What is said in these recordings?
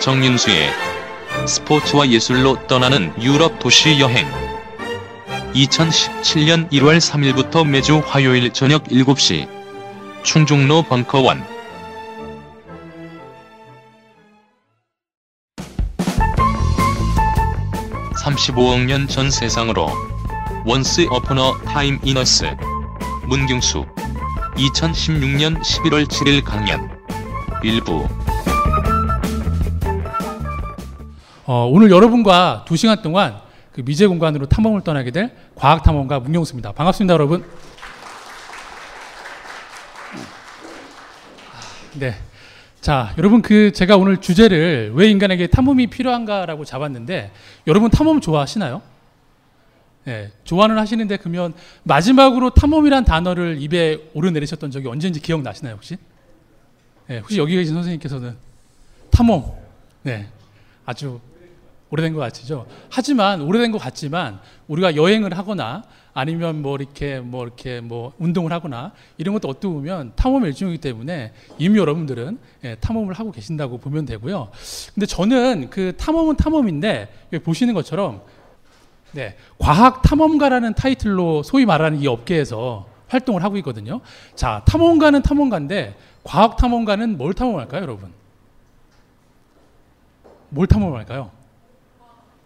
정윤수의 스포츠와 예술로 떠나는 유럽 도시 여행. 2017년 1월 3일부터 매주 화요일 저녁 7시 충정로 벙커원. (35억 년 전 세상으로) Once upon a time in Earth 문경수 2016년 11월 7일 강연. 일부 어, 오늘 여러분과 두 시간 동안 그 미제 공간으로 탐험을 떠나게 될 과학 탐험가 문경수입니다. 반갑습니다, 여러분. 네. 자, 여러분 그 제가 오늘 주제를 왜 인간에게 탐험이 필요한가라고 잡았는데 여러분 탐험 좋아하시나요? 네, 좋아는 하시는데 그러면 마지막으로 탐험이란 단어를 입에 오르내리셨던 적이 언제인지 기억나시나요, 혹시? 네, 혹시 여기 계신 선생님께서는 탐험, 네, 아주 오래된 것 같으죠. 하지만 오래된 것 같지만 우리가 여행을 하거나 아니면 뭐 이렇게 뭐 이렇게 뭐 운동을 하거나 이런 것도 어떻게 보면 탐험의 일종이기 때문에 이미 여러분들은 예, 탐험을 하고 계신다고 보면 되고요. 근데 저는 그 탐험은 탐험인데 보시는 것처럼 네, 과학 탐험가라는 타이틀로 소위 말하는 이 업계에서 활동을 하고 있거든요. 자, 탐험가는 탐험가인데 과학 탐험가는 뭘 탐험할까요, 여러분? 뭘 탐험할까요?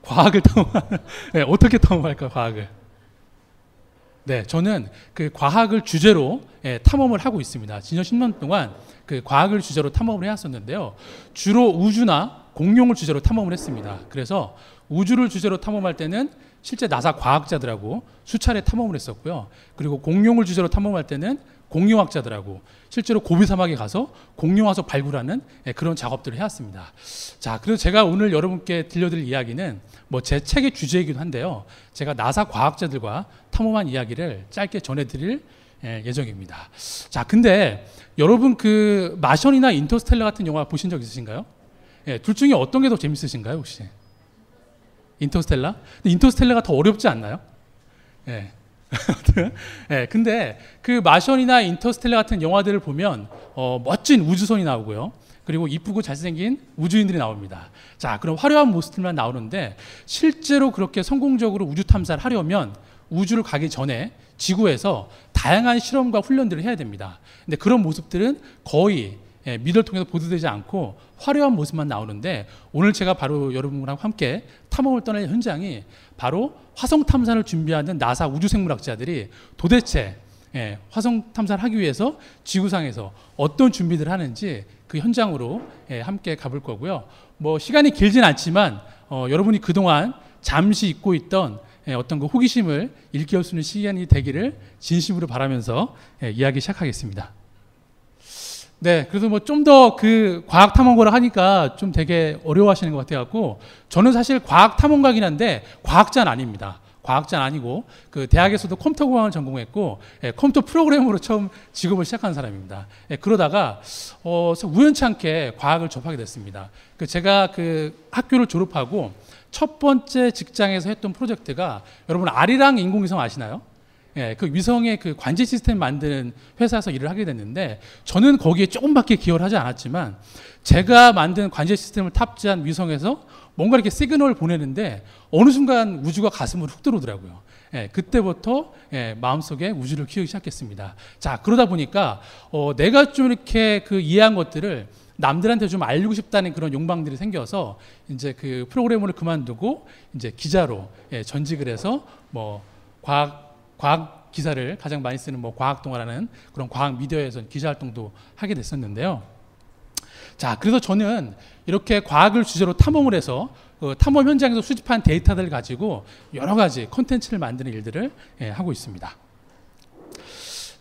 과학을 탐험, 네, 어떻게 탐험할까 과학을? 네, 저는 그 과학을 주제로 예, 탐험을 하고 있습니다. 지난 10년 동안 그 과학을 주제로 탐험을 해왔었는데요. 주로 우주나 공룡을 주제로 탐험을 했습니다. 그래서 우주를 주제로 탐험할 때는 실제 나사 과학자들하고 수차례 탐험을 했었고요. 그리고 공룡을 주제로 탐험할 때는 공룡학자들하고 실제로 고비 사막에 가서 공룡 화석 발굴하는 예, 그런 작업들을 해왔습니다. 자, 그래서 제가 오늘 여러분께 들려드릴 이야기는 뭐 제 책의 주제이기도 한데요. 제가 나사 과학자들과 탐험한 이야기를 짧게 전해드릴 예, 예정입니다. 자, 근데 여러분 그 마션이나 인터스텔라 같은 영화 보신 적 있으신가요? 예, 둘 중에 어떤 게 더 재밌으신가요, 혹시? 인터스텔라? 인터스텔라가 더 어렵지 않나요? 예. 네, 근데 그 마션이나 인터스텔라 같은 영화들을 보면 어, 멋진 우주선이 나오고요. 그리고 이쁘고 잘생긴 우주인들이 나옵니다. 자, 그럼 화려한 모습들만 나오는데 실제로 그렇게 성공적으로 우주 탐사를 하려면 우주를 가기 전에 지구에서 다양한 실험과 훈련들을 해야 됩니다. 근데 그런 모습들은 거의 예, 미디어를 통해서 보도되지 않고 화려한 모습만 나오는데 오늘 제가 바로 여러분과 함께 탐험을 떠날 현장이 바로 화성 탐사를 준비하는 나사 우주생물학자들이 도대체 예, 화성 탐사를 하기 위해서 지구상에서 어떤 준비들을 하는지 그 현장으로 예, 함께 가볼 거고요. 뭐 시간이 길진 않지만 어, 여러분이 그동안 잠시 잊고 있던 예, 어떤 그 호기심을 일깨울 수 있는 시간이 되기를 진심으로 바라면서 예, 이야기 시작하겠습니다. 네, 그래서 뭐 좀 더 그 과학 탐험가를 하니까 좀 되게 어려워하시는 것 같아갖고 저는 사실 과학 탐험가긴 한데 과학자는 아닙니다. 과학자는 아니고 그 대학에서도 컴퓨터 공학을 전공했고 예, 컴퓨터 프로그래머로 처음 직업을 시작한 사람입니다. 예, 그러다가 어, 우연치 않게 과학을 접하게 됐습니다. 그 제가 그 학교를 졸업하고 첫 번째 직장에서 했던 프로젝트가 여러분 아리랑 인공위성 아시나요? 예, 그 위성의 그 관제 시스템 만드는 회사에서 일을 하게 됐는데 저는 거기에 조금밖에 기여를 하지 않았지만 제가 만든 관제 시스템을 탑재한 위성에서 뭔가 이렇게 시그널을 보내는데 어느 순간 우주가 가슴으로 훅 들어오더라고요. 예, 그때부터 예, 마음속에 우주를 키우기 시작했습니다. 자 그러다 보니까 어, 내가 좀 이렇게 그 이해한 것들을 남들한테 좀 알리고 싶다는 그런 욕망들이 생겨서 이제 그 프로그래머를 그만두고 이제 기자로 예, 전직을 해서 뭐 과학 과학 기사를 가장 많이 쓰는 뭐 과학동화라는 그런 과학 미디어에서 기자 활동도 하게 됐었는데요. 자, 그래서 저는 이렇게 과학을 주제로 탐험을 해서 그 탐험 현장에서 수집한 데이터들을 가지고 여러 가지 컨텐츠를 만드는 일들을 예, 하고 있습니다.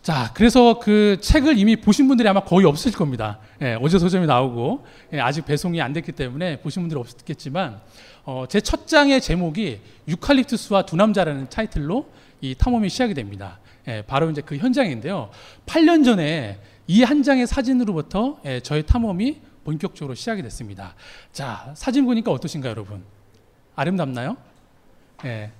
자, 그래서 그 책을 이미 보신 분들이 아마 거의 없을 겁니다. 예, 어제 서점이 나오고 예, 아직 배송이 안 됐기 때문에 보신 분들이 없었겠지만 어, 제 첫 장의 제목이 유칼립투스와 두 남자라는 타이틀로 이 탐험이 시작이 됩니다. 예, 바로 이제 그 현장인데요. 8년 전에 이 한 장의 사진으로부터 예, 저의 탐험이 본격적으로 시작이 됐습니다. 자, 사진 보니까 어떠신가요, 여러분? 아름답나요? 예.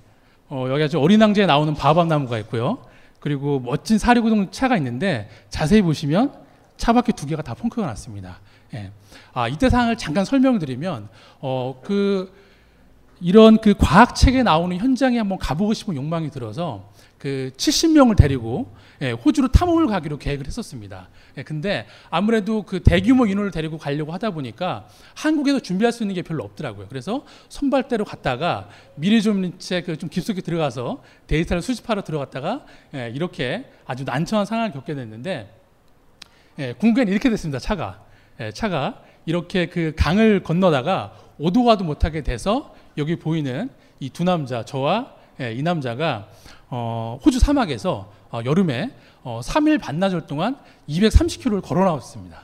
어, 여기 아주 어린 왕자에 나오는 바밤 나무가 있고요. 그리고 멋진 사리구동 차가 있는데 자세히 보시면 차 바퀴 두 개가 다 펑크가 났습니다. 예. 아, 이때 상황을 잠깐 설명드리면 어, 그 이런 그 과학 책에 나오는 현장에 한번 가보고 싶은 욕망이 들어서 그 70명을 데리고 예, 호주로 탐험을 가기로 계획을 했었습니다. 예, 근데 아무래도 그 대규모 인원을 데리고 가려고 하다 보니까 한국에서 준비할 수 있는 게 별로 없더라고요. 그래서 선발대로 갔다가 미리 좀좀 깊숙이 들어가서 데이터를 수집하러 들어갔다가 예, 이렇게 아주 난처한 상황을 겪게 됐는데 예, 궁극에는 이렇게 됐습니다. 차가 예, 차가 이렇게 그 강을 건너다가 오도 가도 못하게 돼서 여기 보이는 이 두 남자 저와 예, 이 남자가 어, 호주 사막에서 어, 여름에 어, 3일 반나절 동안 230km를 걸어 나왔습니다.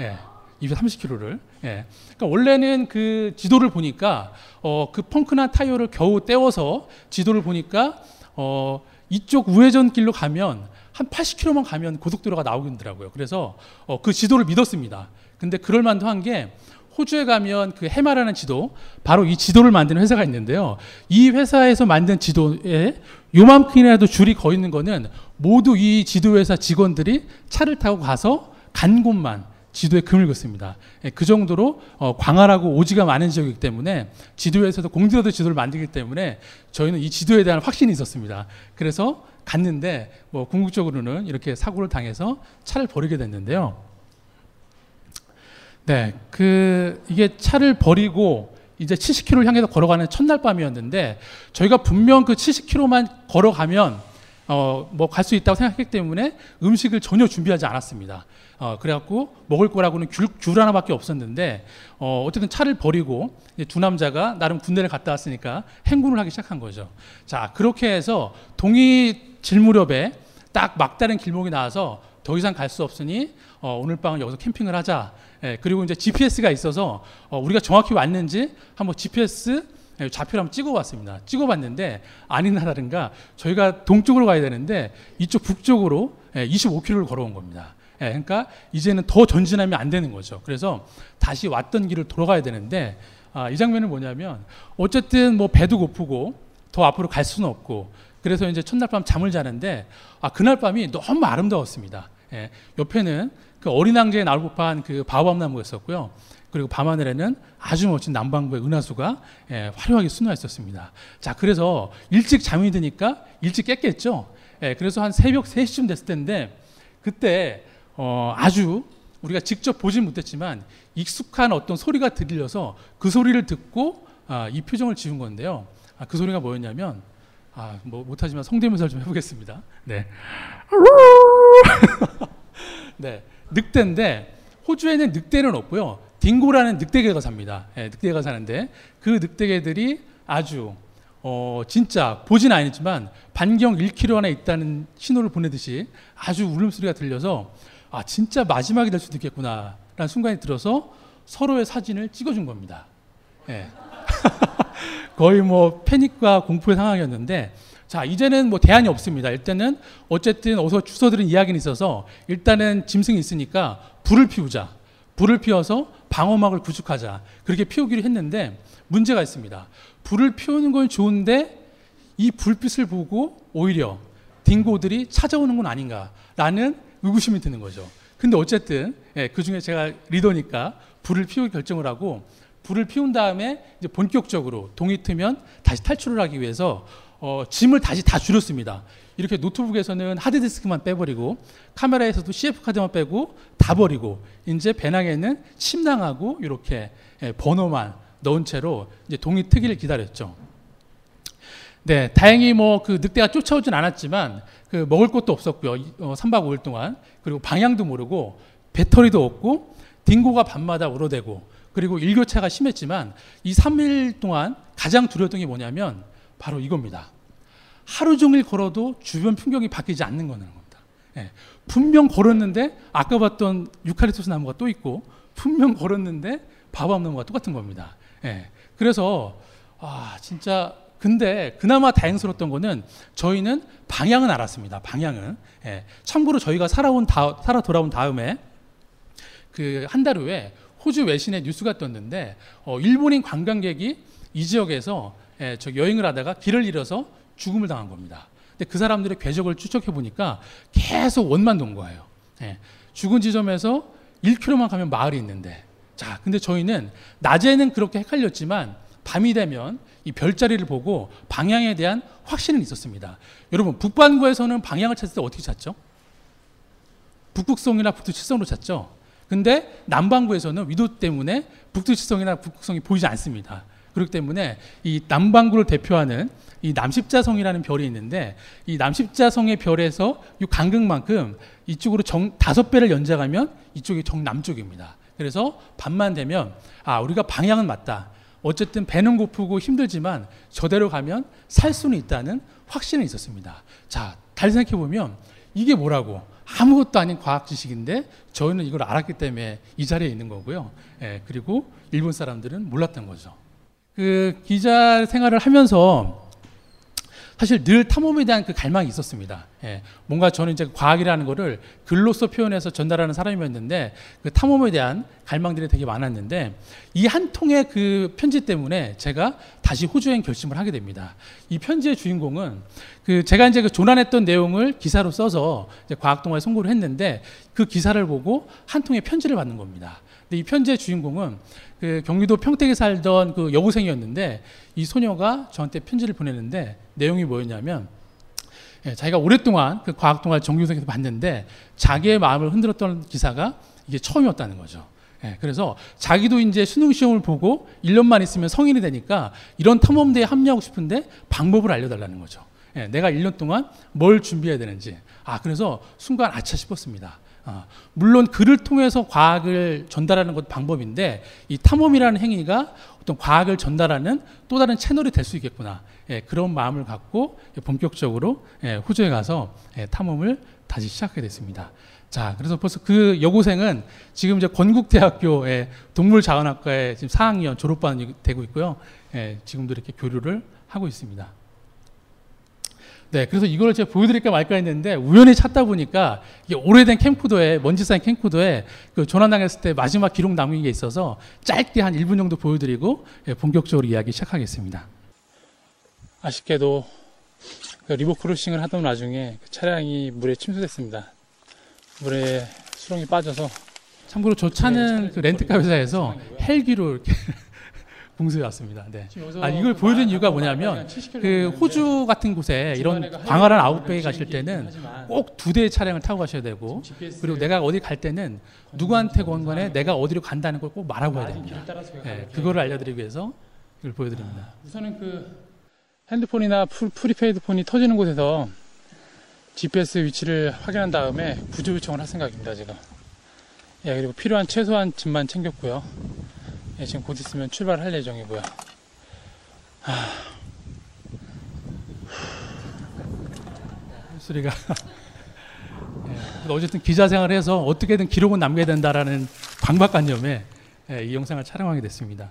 예, 230km를. 예. 그러니까 원래는 그 지도를 보니까 어, 그 펑크난 타이어를 겨우 떼어서 지도를 보니까 어, 이쪽 우회전 길로 가면 한 80km만 가면 고속도로가 나오더라고요. 그래서 어, 그 지도를 믿었습니다. 근데 그럴 만도 한 게 호주에 가면 그 해마라는 지도, 바로 이 지도를 만드는 회사가 있는데요. 이 회사에서 만든 지도에 요만큼이라도 줄이 거 있는 거는 모두 이 지도 회사 직원들이 차를 타고 가서 간 곳만 지도에 금을 긋습니다. 예, 그 정도로 어, 광활하고 오지가 많은 지역이기 때문에 지도에서도 공들여도 지도를 만들기 때문에 저희는 이 지도에 대한 확신이 있었습니다. 그래서 갔는데 뭐 궁극적으로는 이렇게 사고를 당해서 차를 버리게 됐는데요. 네, 그 이게 차를 버리고 이제 70km를 향해서 걸어가는 첫날 밤이었는데 저희가 분명 그 70km만 걸어가면 어, 뭐 갈 수 있다고 생각했기 때문에 음식을 전혀 준비하지 않았습니다. 어, 그래갖고 먹을 거라고는 귤, 귤 하나밖에 없었는데 어, 어쨌든 차를 버리고 두 남자가 나름 군대를 갔다 왔으니까 행군을 하기 시작한 거죠. 자 그렇게 해서 동이 질 무렵에 딱 막다른 길목이 나와서 더 이상 갈 수 없으니 어, 오늘 밤은 여기서 캠핑을 하자. 예, 그리고 이제 GPS가 있어서 어, 우리가 정확히 왔는지 한번 GPS 예, 좌표를 한번 찍어봤습니다. 찍어봤는데 아니나 다른가 저희가 동쪽으로 가야 되는데 이쪽 북쪽으로 예, 25km를 걸어온 겁니다. 예, 그러니까 이제는 더 전진하면 안 되는 거죠. 그래서 다시 왔던 길을 돌아가야 되는데 아, 이 장면은 뭐냐면 어쨌든 뭐 배도 고프고 더 앞으로 갈 수는 없고 그래서 이제 첫날 밤 잠을 자는데 아, 그날 밤이 너무 아름다웠습니다. 예, 옆에는 그 어린 왕자에 나올 법한 그 바오밤 나무가 있었고요. 그리고 밤하늘에는 아주 멋진 남방구의 은하수가 예, 화려하게 순화 있었습니다. 자, 그래서 일찍 잠이 드니까 일찍 깼겠죠. 예, 그래서 한 새벽 3시쯤 됐을 텐데 그때 어, 아주 우리가 직접 보진 못했지만 익숙한 어떤 소리가 들려서 그 소리를 듣고 아, 이 표정을 지은 건데요. 아, 그 소리가 뭐였냐면 아, 뭐 못하지만 성대모사를 좀 해보겠습니다. 네. 네. 늑대인데 호주에는 늑대는 없고요. 딩고라는 늑대개가 삽니다. 네, 늑대가 사는데 그 늑대개들이 아주 어, 진짜 보진 않았지만 반경 1km 안에 있다는 신호를 보내듯이 아주 울음소리가 들려서 아 진짜 마지막이 될 수도 있겠구나라는 순간이 들어서 서로의 사진을 찍어준 겁니다. 네. 거의 뭐 패닉과 공포의 상황이었는데 자 이제는 뭐 대안이 없습니다. 일단은 어쨌든 어서 주워들은 이야기는 있어서 일단은 짐승이 있으니까 불을 피우자. 불을 피워서 방어막을 구축하자. 그렇게 피우기로 했는데 문제가 있습니다. 불을 피우는 건 좋은데 이 불빛을 보고 오히려 딩고들이 찾아오는 건 아닌가라는 의구심이 드는 거죠. 근데 어쨌든 예, 그 중에 제가 리더니까 불을 피우기 결정을 하고 불을 피운 다음에 이제 본격적으로 동이 트면 다시 탈출을 하기 위해서 어, 짐을 다시 다 줄였습니다. 이렇게 노트북에서는 하드디스크만 빼버리고 카메라에서도 CF 카드만 빼고 다 버리고 이제 배낭에는 침낭하고 이렇게 예, 번호만 넣은 채로 이제 동이 트기를 기다렸죠. 네, 다행히 뭐 그 늑대가 쫓아오진 않았지만 그 먹을 것도 없었고요. 어, 3박 5일 동안 그리고 방향도 모르고 배터리도 없고 딩고가 밤마다 울어대고 그리고 일교차가 심했지만 이 3일 동안 가장 두려웠던 게 뭐냐면 바로 이겁니다. 하루 종일 걸어도 주변 풍경이 바뀌지 않는 거는 겁니다. 예, 분명 걸었는데 아까 봤던 유칼립투스 나무가 또 있고 분명 걸었는데 바밤 나무가 똑같은 겁니다. 예, 그래서 아 진짜 근데 그나마 다행스러웠던 거는 저희는 방향은 알았습니다. 방향은 예, 참고로 저희가 살아온 다, 살아 돌아온 다음에 그 한 달 후에 호주 외신에 뉴스가 떴는데 어, 일본인 관광객이 이 지역에서 예, 저 여행을 하다가 길을 잃어서 죽음을 당한 겁니다. 근데 그 사람들의 궤적을 추적해 보니까 계속 원만 돈 거예요. 예, 죽은 지점에서 1km만 가면 마을이 있는데 자, 근데 저희는 낮에는 그렇게 헷갈렸지만 밤이 되면 이 별자리를 보고 방향에 대한 확신은 있었습니다. 여러분 북반구에서는 방향을 찾을 때 어떻게 찾죠? 북극성이나 북두칠성으로 찾죠. 근데 남반구에서는 위도 때문에 북두칠성이나 북극성이 보이지 않습니다. 그렇기 때문에 이 남반구를 대표하는 이 남십자성이라는 별이 있는데 이 남십자성의 별에서 이 간극만큼 이쪽으로 정 다섯 배를 연장하면 이쪽이 정남쪽입니다. 그래서 밤만 되면 아 우리가 방향은 맞다. 어쨌든 배는 고프고 힘들지만 저대로 가면 살 수는 있다는 확신은 있었습니다. 자, 잘 생각해 보면 이게 뭐라고 아무것도 아닌 과학 지식인데 저희는 이걸 알았기 때문에 이 자리에 있는 거고요. 예, 그리고 일본 사람들은 몰랐던 거죠. 그 기자 생활을 하면서 사실 늘 탐험에 대한 그 갈망이 있었습니다. 예, 뭔가 저는 이제 과학이라는 거를 글로써 표현해서 전달하는 사람이었는데 그 탐험에 대한 갈망들이 되게 많았는데 이 한 통의 그 편지 때문에 제가 다시 호주행 결심을 하게 됩니다. 이 편지의 주인공은 그 제가 이제 그 조난했던 내용을 기사로 써서 과학 동화에 송고를 했는데 그 기사를 보고 한 통의 편지를 받는 겁니다. 근데 이 편지의 주인공은 그 경기도 평택에 살던 그 여고생이었는데 이 소녀가 저한테 편지를 보내는데 내용이 뭐였냐면 예, 자기가 오랫동안 그 과학 동화 정규생에서 봤는데 자기의 마음을 흔들었던 기사가 이게 처음이었다는 거죠. 예, 그래서 자기도 이제 수능 시험을 보고 1년만 있으면 성인이 되니까 이런 탐험대에 합류하고 싶은데 방법을 알려달라는 거죠. 예, 내가 1년 동안 뭘 준비해야 되는지. 아, 그래서 순간 아차 싶었습니다. 아, 물론 글을 통해서 과학을 전달하는 것도 방법인데 이 탐험이라는 행위가 어떤 과학을 전달하는 또 다른 채널이 될 수 있겠구나. 예, 그런 마음을 갖고 본격적으로 예, 호주에 가서 예, 탐험을 다시 시작하게 됐습니다. 자, 그래서 벌써 그 여고생은 지금 이제 건국대학교의 동물자원학과에 지금 4학년 졸업반이 되고 있고요. 예, 지금도 이렇게 교류를 하고 있습니다. 네, 그래서 이걸 제가 보여드릴까 말까 했는데 우연히 찾다 보니까 이게 오래된 캠코더에 먼지 쌓인 캠코더에 그 조난당했을 때 마지막 기록 남긴 게 있어서 짧게 한 1분 정도 보여드리고 예, 본격적으로 이야기 시작하겠습니다. 아쉽게도 그 river crossing을 하던 와중에 그 차량이 물에 침수됐습니다. 물에 수렁에 빠져서 참고로 저 차는 그 렌트카 회사에서 헬기로 이렇게 공수해 왔습니다. 네. 아, 이걸 보여드린 이유가 뭐냐면 그 호주 같은 곳에 이런 광활한 outback에 가실 때는 꼭 두 대의 차량을 타고 가셔야 되고 그리고 내가 어디 갈 때는 누구한테 건간에 내가 어디로 간다는 걸 꼭 말하고 해야 됩니다. 네, 그거를 알려드리기 위해서 이걸 보여드립니다. 우선은 그 핸드폰이나 풀, prepaid phone이 터지는 곳에서 GPS 위치를 확인한 다음에 구조 요청을 할 생각입니다, 지금. 예, 그리고 필요한 최소한 짐만 챙겼고요. 예, 지금 곧 있으면 출발할 예정이고요. 하... 소리가 예, 어쨌든 기자 생활해서 어떻게든 기록은 남겨야 된다라는 강박관념에 예, 이 영상을 촬영하게 됐습니다.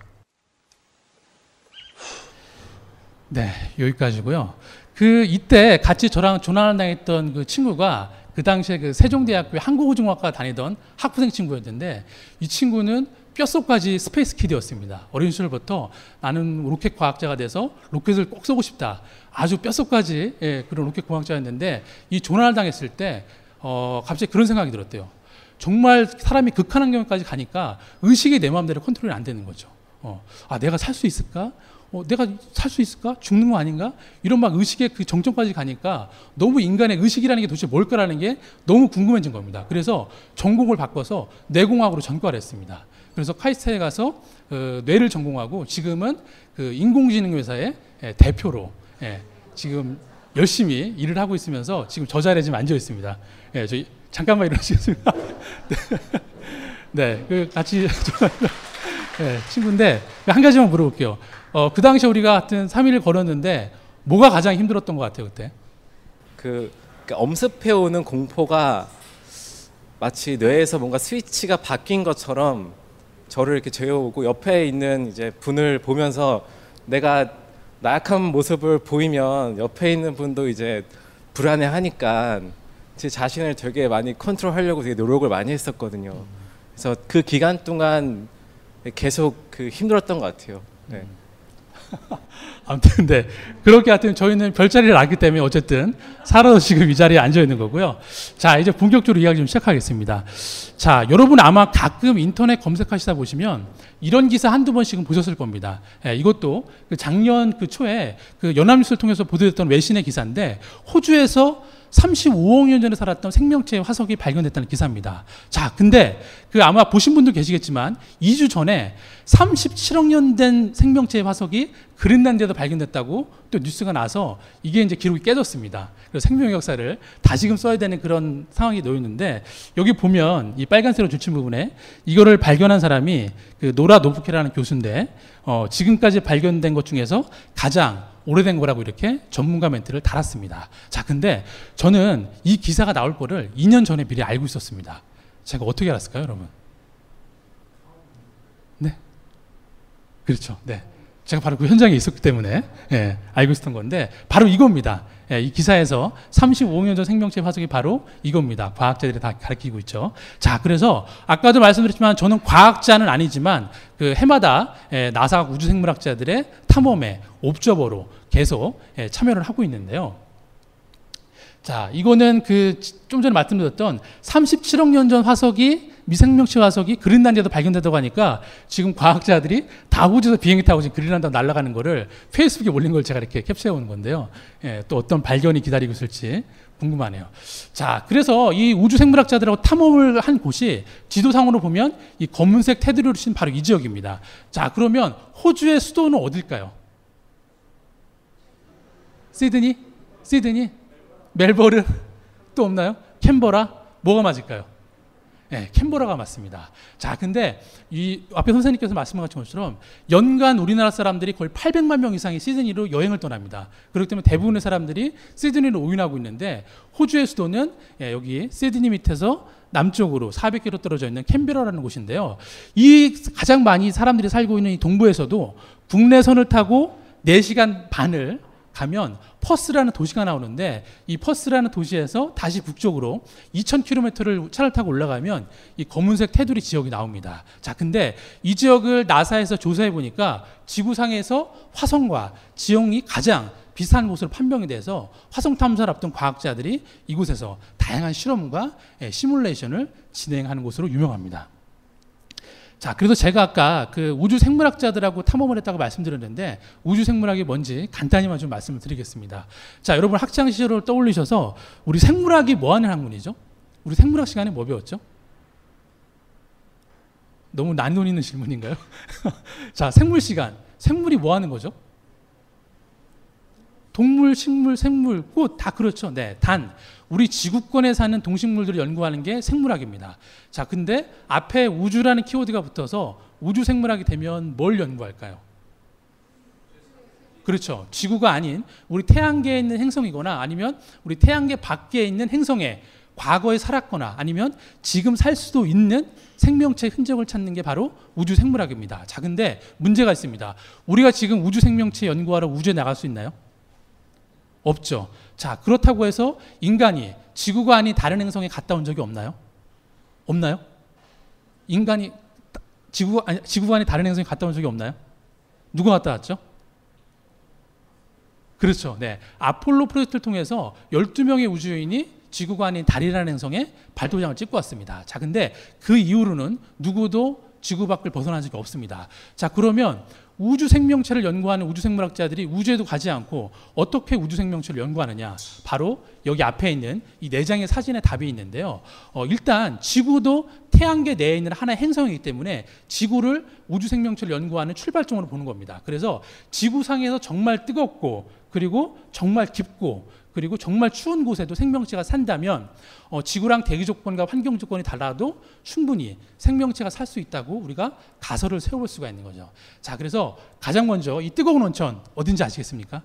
네, 여기까지고요. 그 이때 같이 저랑 조난을 당했던 그 친구가 그 당시에 그 세종대학교 한국호중학과 다니던 학부생 친구였는데 이 친구는 뼛속까지 space kid였습니다. 어린 시절부터 나는 로켓 과학자가 돼서 로켓을 꼭 쏘고 싶다. 아주 뼛속까지 예, 그런 로켓 과학자였는데 이 조난을 당했을 때 어, 갑자기 그런 생각이 들었대요. 정말 사람이 극한 환경까지 가니까 의식이 내 마음대로 컨트롤이 안 되는 거죠. 어, 아 내가 살 수 있을까? 어, 내가 살 수 있을까? 죽는 거 아닌가? 이런 막 의식의 그 정점까지 가니까 너무 인간의 의식이라는 게 도대체 뭘까라는 게 너무 궁금해진 겁니다. 그래서 전공을 바꿔서 뇌공학으로 전과를 했습니다. 그래서 카이스트에 가서 어, 뇌를 전공하고 지금은 그 인공지능 회사의 예, 대표로 예, 지금 열심히 일을 하고 있으면서 지금 저 자리에 지금 앉아 있습니다. 예, 저희 잠깐만 일어나시겠습니다. 네, 그 같이 네, 친구인데 한 가지만 물어볼게요. 어, 그 당시에 우리가 하여튼 3일을 걸었는데 뭐가 가장 힘들었던 것 같아요 그때? 그 그러니까 엄습해오는 공포가 마치 뇌에서 뭔가 스위치가 바뀐 것처럼 저를 이렇게 재워오고 옆에 있는 이제 분을 보면서 내가 나약한 모습을 보이면 옆에 있는 분도 이제 불안해하니까 제 자신을 되게 많이 컨트롤하려고 되게 노력을 많이 했었거든요. 그래서 그 기간 동안 계속 그 힘들었던 것 같아요. 네. 아무튼 네 그렇게 하여튼 저희는 별자리를 알기 때문에 어쨌든 살아서 지금 이 자리에 앉아 있는 거고요. 자 이제 본격적으로 이야기 좀 시작하겠습니다. 자 여러분 아마 가끔 인터넷 검색하시다 보시면 이런 기사 한두 번씩은 보셨을 겁니다. 예, 이것도 그 작년 그 초에 그 연합뉴스를 통해서 보도됐던 외신의 기사인데 호주에서 35억 년 전에 살았던 생명체의 화석이 발견됐다는 기사입니다. 자, 근데 그 아마 보신 분도 계시겠지만 2주 전에 37억 년 된 생명체의 화석이 그린란드에도 발견됐다고 또 뉴스가 나서 이게 이제 기록이 깨졌습니다. 그래서 생명 역사를 다시금 써야 되는 그런 상황이 놓였는데 여기 보면 이 빨간색으로 줄친 부분에 이거를 발견한 사람이 그 노라 노프케라는 교수인데 어, 지금까지 발견된 것 중에서 가장 오래된 거라고 이렇게 전문가 멘트를 달았습니다. 자, 근데 저는 이 기사가 나올 거를 2년 전에 미리 알고 있었습니다. 제가 어떻게 알았을까요, 여러분? 네. 그렇죠. 네. 제가 바로 그 현장에 있었기 때문에 예, 알고 있었던 건데 바로 이겁니다. 예, 이 기사에서 35억 년전 생명체 화석이 바로 이겁니다. 과학자들이 다 가르치고 있죠. 자, 그래서 아까도 말씀드렸지만 저는 과학자는 아니지만 그 해마다 예, 나사 우주생물학자들의 탐험에 옵저버로 계속 예, 참여를 하고 있는데요. 자, 이거는 그 좀 전에 말씀드렸던 37억 년 전 화석이 미생명체 화석이 그린란드에도 발견되다고 하니까 지금 과학자들이 다 호주에서 비행기 타고 지금 그린란드 날아가는 거를 페이스북에 올린 걸 제가 이렇게 캡처해 오는 건데요. 예, 또 어떤 발견이 기다리고 있을지 궁금하네요. 자, 그래서 이 우주 생물학자들하고 탐험을 한 곳이 지도상으로 보면 이 검은색 테두리로 친 바로 이 지역입니다. 자, 그러면 호주의 수도는 어딜까요? 시드니? 시드니? 멜버른? 또 없나요? 캔버라? 뭐가 맞을까요? 네, 캔버라가 맞습니다. 자, 근데 이 앞에 선생님께서 말씀하신 것처럼 연간 우리나라 사람들이 거의 800만 명 이상이 시드니로 여행을 떠납니다. 그렇기 때문에 대부분의 사람들이 시드니로 오인하고 있는데 호주의 수도는 예, 여기 시드니 밑에서 남쪽으로 400km 떨어져 있는 캔베라라는 곳인데요. 이 가장 많이 사람들이 살고 있는 이 동부에서도 국내선을 타고 4시간 반을 가면 퍼스라는 도시가 나오는데 이 퍼스라는 도시에서 다시 북쪽으로 2,000km를 차를 타고 올라가면 이 검은색 테두리 지역이 나옵니다. 자, 근데 이 지역을 나사에서 조사해 보니까 지구상에서 화성과 지형이 가장 비슷한 곳으로 판명이 돼서 화성 탐사를 앞둔 과학자들이 이곳에서 다양한 실험과 예, 시뮬레이션을 진행하는 곳으로 유명합니다. 자, 그래서 제가 아까 그 우주 생물학자들하고 탐험을 했다고 말씀드렸는데 우주 생물학이 뭔지 간단히만 좀 말씀을 드리겠습니다. 자, 여러분 학창 시절을 떠올리셔서 우리 생물학이 뭐 하는 학문이죠? 우리 생물학 시간에 뭐 배웠죠? 너무 난논 있는 질문인가요? 자, 생물 시간. 생물이 뭐 하는 거죠? 동물, 식물, 생물, 꽃 다 그렇죠. 네. 단 우리 지구권에 사는 동식물들을 연구하는 게 생물학입니다. 자, 근데 앞에 우주라는 키워드가 붙어서 우주 생물학이 되면 뭘 연구할까요? 그렇죠. 지구가 아닌 우리 태양계에 있는 행성이거나 아니면 우리 태양계 밖에 있는 행성에 과거에 살았거나 아니면 지금 살 수도 있는 생명체 흔적을 찾는 게 바로 우주 생물학입니다. 자, 근데 문제가 있습니다. 우리가 지금 우주 생명체 연구하러 우주에 나갈 수 있나요? 없죠. 자, 그렇다고 해서 인간이 지구가 아닌 다른 행성에 갔다 온 적이 없나요? 없나요? 인간이 지구 아니 지구가 아닌 다른 행성에 갔다 온 적이 없나요? 누가 갔다 왔죠? 그렇죠. 네. 아폴로 프로젝트를 통해서 12명의 우주여인이 지구가 아닌 달이라는 행성에 발도장을 찍고 왔습니다. 자, 근데 그 이후로는 누구도 지구 밖을 벗어난 적이 없습니다. 자, 그러면 우주 생명체를 연구하는 우주 생물학자들이 우주에도 가지 않고 어떻게 우주 생명체를 연구하느냐? 바로 여기 앞에 있는 이 네 장의 사진에 답이 있는데요. 어, 일단 지구도 태양계 내에 있는 하나의 행성이기 때문에 지구를 우주 생명체를 연구하는 출발점으로 보는 겁니다. 그래서 지구상에서 정말 뜨겁고 그리고 정말 깊고 그리고 정말 추운 곳에도 생명체가 산다면 어, 지구랑 대기 조건과 환경 조건이 달라도 충분히 생명체가 살 수 있다고 우리가 가설을 세워볼 수가 있는 거죠. 자, 그래서 가장 먼저 이 뜨거운 온천 어딘지 아시겠습니까?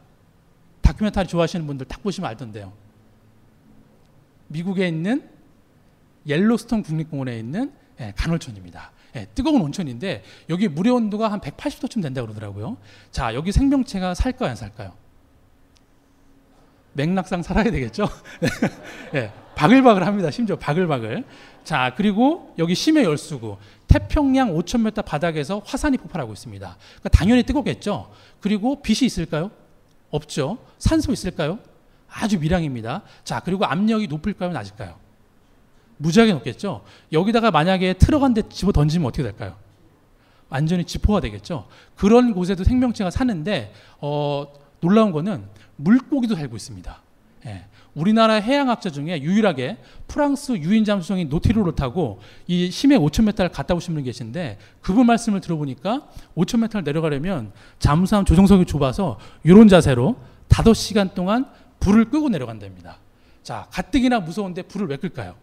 다큐멘터리 좋아하시는 분들 딱 보시면 알던데요. 미국에 있는 옐로스톤 국립공원에 있는 예, 간헐천입니다. 예, 뜨거운 온천인데 여기 물의 온도가 한 180도쯤 된다고 그러더라고요. 자, 여기 생명체가 살까요, 안 살까요? 맥락상 살아야 되겠죠? 예, 바글바글 합니다. 심지어 바글바글. 자, 그리고 여기 심해 열수구. 태평양 5,000m 바닥에서 화산이 폭발하고 있습니다. 그러니까 당연히 뜨겁겠죠? 그리고 빛이 있을까요? 없죠. 산소 있을까요? 아주 미량입니다. 자, 그리고 압력이 높을까요? 낮을까요? 무지하게 높겠죠? 여기다가 만약에 트럭 한 대 집어 던지면 어떻게 될까요? 완전히 지포가 되겠죠? 그런 곳에도 생명체가 사는데, 어, 놀라운 거는 물고기도 살고 있습니다. 예. 우리나라 해양학자 중에 유일하게 프랑스 유인 잠수정인 노티루를 타고 이 심해 5,000m를 갔다 오신 분 계신데 그분 말씀을 들어보니까 5,000m를 내려가려면 잠수함 조종석이 좁아서 이런 자세로 5시간 동안 불을 끄고 내려간답니다. 자, 가뜩이나 무서운데 불을 왜 끌까요?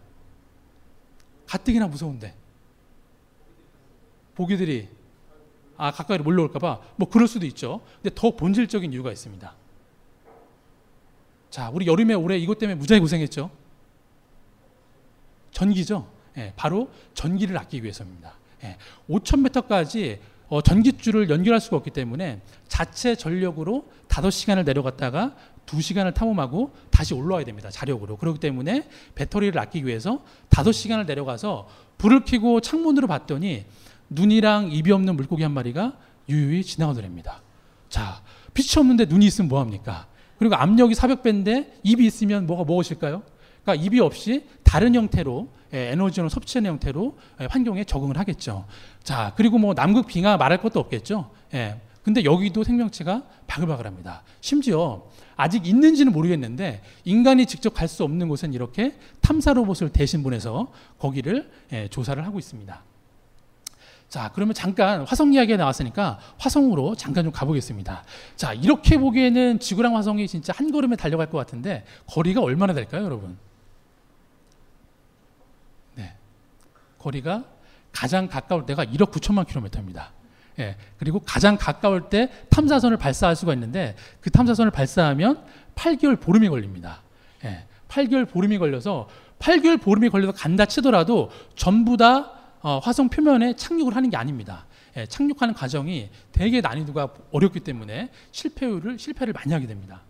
가뜩이나 무서운데 보기들이 아 가까이로 몰려올까봐 뭐 그럴 수도 있죠. 근데 더 본질적인 이유가 있습니다. 자, 우리 여름에 올해 이것 때문에 무지하게 고생했죠. 전기죠. 예, 바로 전기를 아끼기 위해서입니다. 예, 5,000m까지 어, 전기줄을 연결할 수가 없기 때문에 자체 전력으로 5시간을 내려갔다가 2시간을 탐험하고 다시 올라와야 됩니다. 자력으로. 그렇기 때문에 배터리를 아끼기 위해서 5시간을 내려가서 불을 켜고 창문으로 봤더니 눈이랑 입이 없는 물고기 한 마리가 유유히 지나가더랍니다. 자, 빛이 없는데 눈이 있으면 뭐합니까? 그리고 압력이 400배인데 입이 있으면 뭐가 무엇일까요? 그러니까 입이 없이 다른 형태로 예, 에너지를 섭취하는 형태로 예, 환경에 적응을 하겠죠. 자, 그리고 뭐 남극 빙하 말할 것도 없겠죠. 예. 근데 여기도 생명체가 바글바글합니다. 심지어 아직 있는지는 모르겠는데 인간이 직접 갈 수 없는 곳은 이렇게 탐사 로봇을 대신 보내서 거기를 예, 조사를 하고 있습니다. 자, 그러면 잠깐 화성 이야기가 나왔으니까 화성으로 잠깐 좀 가보겠습니다. 자, 이렇게 보기에는 지구랑 화성이 진짜 한 걸음에 달려갈 것 같은데 거리가 얼마나 될까요, 여러분? 네. 거리가 가장 가까울 때가 1억 9천만 킬로미터입니다. 예, 그리고 가장 가까울 때 탐사선을 발사할 수가 있는데 그 탐사선을 발사하면 8개월 보름이 걸립니다. 예, 8개월 보름이 걸려서 8개월 보름이 걸려서 간다 치더라도 전부 다 어, 화성 표면에 착륙을 하는 게 아닙니다. 예, 착륙하는 과정이 되게 난이도가 어렵기 때문에 실패율을 실패를 많이 하게 됩니다.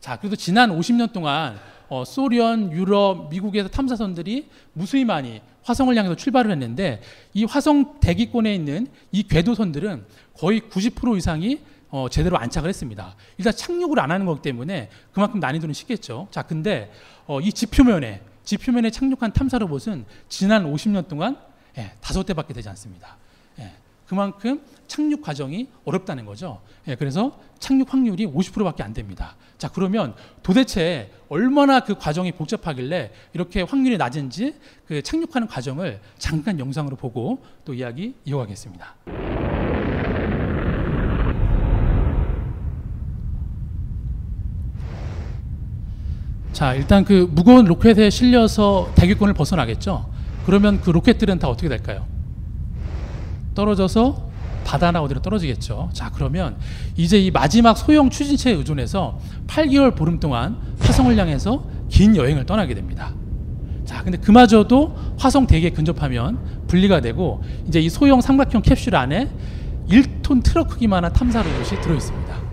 자, 그래도 지난 50년 동안 어, 소련, 유럽, 미국에서 탐사선들이 무수히 많이 화성을 향해서 출발을 했는데 이 화성 대기권에 있는 이 궤도선들은 거의 90% 이상이 어, 제대로 안착을 했습니다. 일단 착륙을 안 하는 거기 때문에 그만큼 난이도는 쉽겠죠. 자, 근데 어, 이 지표면에 지표면에 착륙한 탐사 로봇은 지난 50년 동안 예, 다섯 대밖에 되지 않습니다. 예, 그만큼 착륙 과정이 어렵다는 거죠. 예, 그래서 착륙 확률이 50%밖에 안 됩니다. 자, 그러면 도대체 얼마나 그 과정이 복잡하길래 이렇게 확률이 낮은지 그 착륙하는 과정을 잠깐 영상으로 보고 또 이야기 이어가겠습니다. 자, 일단 그 무거운 로켓에 실려서 대기권을 벗어나겠죠. 그러면 그 로켓들은 다 어떻게 될까요? 떨어져서 바다나 어디로 떨어지겠죠. 자, 그러면 이제 이 마지막 소형 추진체에 의존해서 8개월 보름 동안 화성을 향해서 긴 여행을 떠나게 됩니다. 자, 근데 그마저도 화성 대기에 근접하면 분리가 되고 이제 이 소형 삼각형 캡슐 안에 1톤 트럭 크기만한 탐사 로봇이 들어 있습니다.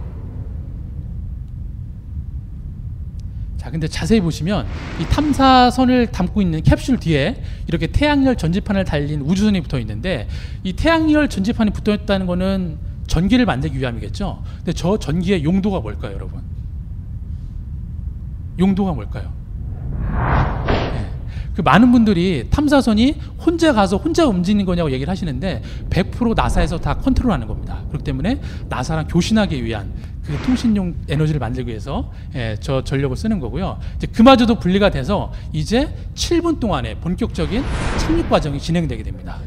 자, 근데 자세히 보시면 이 탐사선을 담고 있는 캡슐 뒤에 이렇게 태양열 전지판을 달린 우주선이 붙어 있는데 이 태양열 전지판이 붙어 있다는 거는 전기를 만들기 위함이겠죠. 근데 저 전기의 용도가 뭘까요, 여러분? 용도가 뭘까요? 네. 그 많은 분들이 탐사선이 혼자 가서 혼자 움직이는 거냐고 얘기를 하시는데 100% 나사에서 다 컨트롤하는 겁니다. 그렇기 때문에 나사랑 교신하기 위한 그 통신용 에너지를 만들기 위해서 예, 저 전력을 쓰는 거고요. 이제 그마저도 분리가 돼서 이제 7분 동안에 본격적인 착륙 과정이 진행되게 됩니다.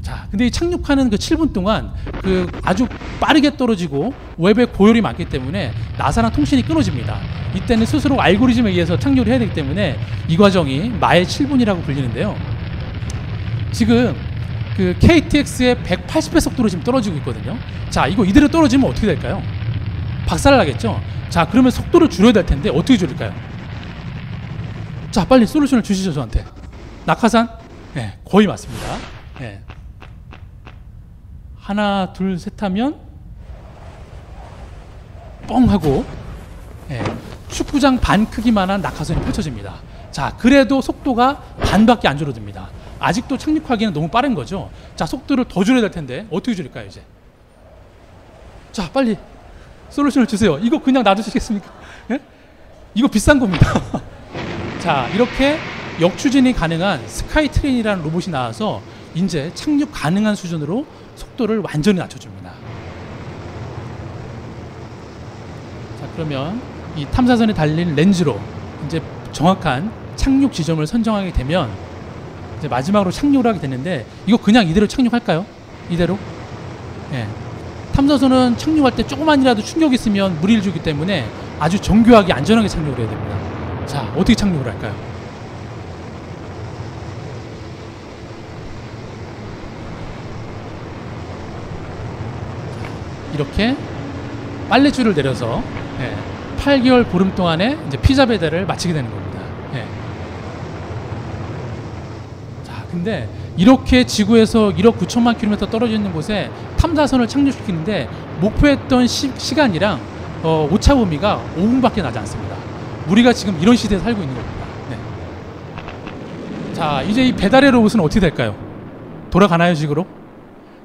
자, 근데 이 착륙하는 그 7분 동안 그 아주 빠르게 떨어지고 웹에 고열이 많기 때문에 나사랑 통신이 끊어집니다. 이때는 스스로 알고리즘에 의해서 착륙을 해야 되기 때문에 이 과정이 마의 7분이라고 불리는데요. 지금 그 KTX의 180배 속도로 지금 떨어지고 있거든요. 자, 이거 이대로 떨어지면 어떻게 될까요? 박살 나겠죠. 자, 그러면 속도를 줄여야 될 텐데 어떻게 줄일까요? 자, 빨리 솔루션을 주시죠, 저한테. 낙하산? 예, 거의 맞습니다. 예. 하나, 둘, 셋 하면 뻥 하고 예, 축구장 반 크기만한 낙하산이 펼쳐집니다. 자, 그래도 속도가 반밖에 안 줄어듭니다. 아직도 착륙하기는 너무 빠른 거죠. 자, 속도를 더 줄여야 될 텐데 어떻게 줄일까요, 이제? 자, 빨리 솔루션을 주세요. 이거 그냥 놔두시겠습니까? 예? 이거 비싼 겁니다. 자, 이렇게 역추진이 가능한 sky crane이라는 로봇이 나와서 이제 착륙 가능한 수준으로 속도를 완전히 낮춰줍니다. 자, 그러면 이 탐사선에 달린 렌즈로 이제 정확한 착륙 지점을 선정하게 되면 이제 마지막으로 착륙을 하게 되는데 이거 그냥 이대로 착륙할까요? 이대로? 예. 탐사선은 착륙할 때 조금만이라도 충격이 있으면 무리를 주기 때문에 아주 정교하게 안전하게 착륙을 해야 됩니다. 자, 어떻게 착륙을 할까요? 이렇게 빨래줄을 내려서 예, 8개월 보름 동안에 이제 피자 배달을 마치게 되는 겁니다. 예. 자, 근데 이렇게 지구에서 1억 9천만 킬로미터 떨어져 있는 곳에 탐사선을 착륙시키는데 목표했던 시, 시간이랑 어, 오차 범위가 5분밖에 나지 않습니다. 우리가 지금 이런 시대에 살고 있는 겁니다. 네. 자, 이제 이 배달의 로봇은 어떻게 될까요? 돌아가나요, 식으로?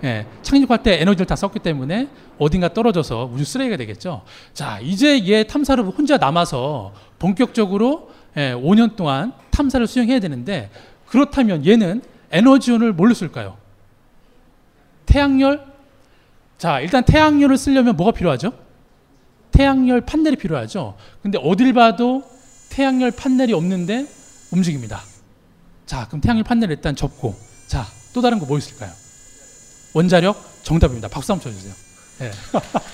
예, 착륙할 때 에너지를 다 썼기 때문에 어딘가 떨어져서 우주 쓰레기가 되겠죠. 자, 이제 얘 탐사를 혼자 남아서 본격적으로 예, 5년 동안 탐사를 수행해야 되는데 그렇다면 얘는 에너지원을 뭘로 쓸까요? 태양열? 자, 일단 태양열을 쓰려면 뭐가 필요하죠? 태양열 판넬이 필요하죠. 근데 어딜 봐도 태양열 판넬이 없는데 움직입니다. 자, 그럼 태양열 판넬 일단 접고 자, 또 다른 거 뭐 있을까요? 원자력 정답입니다. 박수 한번 쳐주세요. 예.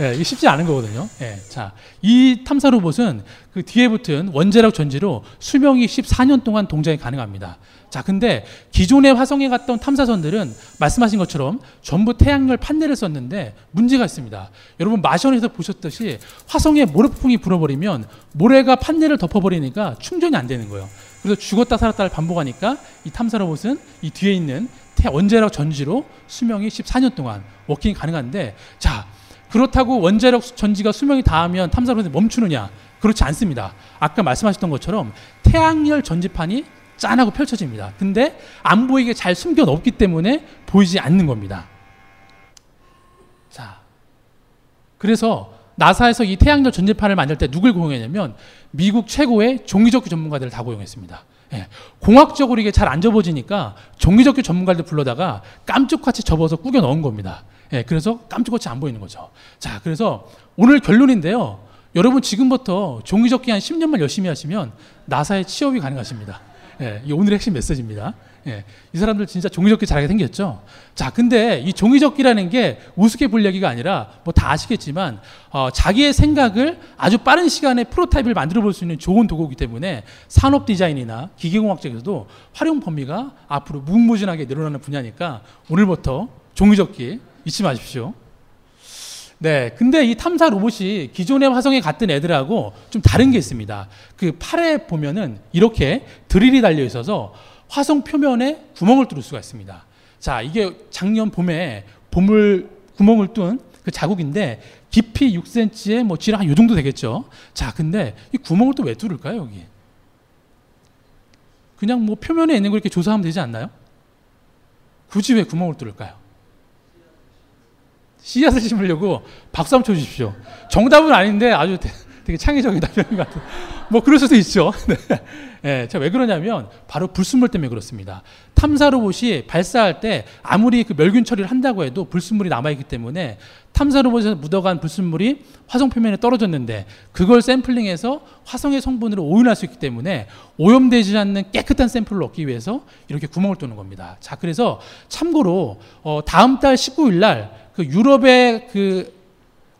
예, 이게 쉽지 않은 거거든요. 예, 자, 이 탐사 로봇은 그 뒤에 붙은 원자력 전지로 수명이 14년 동안 동작이 가능합니다. 자, 근데 기존의 화성에 갔던 탐사선들은 말씀하신 것처럼 전부 태양열 판넬을 썼는데 문제가 있습니다. 여러분 마션에서 보셨듯이 화성에 모래폭풍이 불어버리면 모래가 판넬을 덮어버리니까 충전이 안 되는 거예요. 그래서 죽었다 살았다를 반복하니까 이 탐사 로봇은 이 뒤에 있는 원자력 전지로 수명이 14년 동안 워킹이 가능한데 자 그렇다고 원자력 전지가 수명이 닿으면 탐사 로봇이 멈추느냐? 그렇지 않습니다. 아까 말씀하셨던 것처럼 태양열 전지판이 짠하고 펼쳐집니다. 근데 안 보이게 잘 숨겨 놓기 때문에 보이지 않는 겁니다. 자 그래서 나사에서 이 태양열 전지판을 만들 때 누굴 고용했냐면 미국 최고의 종이접기 전문가들을 다 고용했습니다 예, 공학적으로 이게 잘 안 접어지니까 종이접기 전문가들 불러다가 깜짝같이 접어서 꾸겨 넣은 겁니다. 예, 그래서 깜짝같이 안 보이는 거죠. 자, 그래서 오늘 결론인데요. 여러분 지금부터 종이접기 한 10년만 열심히 하시면 나사에 취업이 가능하십니다. 예, 이 오늘의 핵심 메시지입니다. 예, 이 사람들 진짜 종이접기 잘하게 생겼죠. 자, 근데 이 종이접기라는 게 우습게 볼 얘기가 아니라 뭐 다 아시겠지만 어, 자기의 생각을 아주 빠른 시간에 프로타입을 만들어 볼 수 있는 좋은 도구이기 때문에 산업 디자인이나 기계공학 쪽에서도 활용 범위가 앞으로 무궁무진하게 늘어나는 분야니까 오늘부터 종이접기 잊지 마십시오. 네, 근데 이 탐사 로봇이 기존의 화성에 갔던 애들하고 좀 다른 게 있습니다. 그 팔에 보면은 이렇게 드릴이 달려 있어서 화성 표면에 구멍을 뚫을 수가 있습니다. 자, 이게 작년 봄에 봄을 구멍을 뚫은 그 자국인데 깊이 6cm에 뭐 지름 한요 정도 되겠죠. 자, 근데 이 구멍을 또 왜 뚫을까요, 여기? 그냥 뭐 표면에 있는 걸 이렇게 조사하면 되지 않나요? 굳이 왜 구멍을 뚫을까요? 씨앗을 심으려고 박수 한번 쳐주십시오. 정답은 아닌데 아주 되게 창의적인 답변 같은. 뭐 그럴 수도 있죠. 네. 예, 제가 왜 그러냐면 바로 불순물 때문에 그렇습니다. 탐사 로봇이 발사할 때 아무리 그 멸균 처리를 한다고 해도 불순물이 남아 있기 때문에 탐사 로봇에서 묻어간 불순물이 화성 표면에 떨어졌는데 그걸 샘플링해서 화성의 성분으로 오염할 수 있기 때문에 오염되지 않는 깨끗한 샘플을 얻기 위해서 이렇게 구멍을 뚫는 겁니다. 자, 그래서 참고로 어, 다음 달 19일 날 그 유럽의 그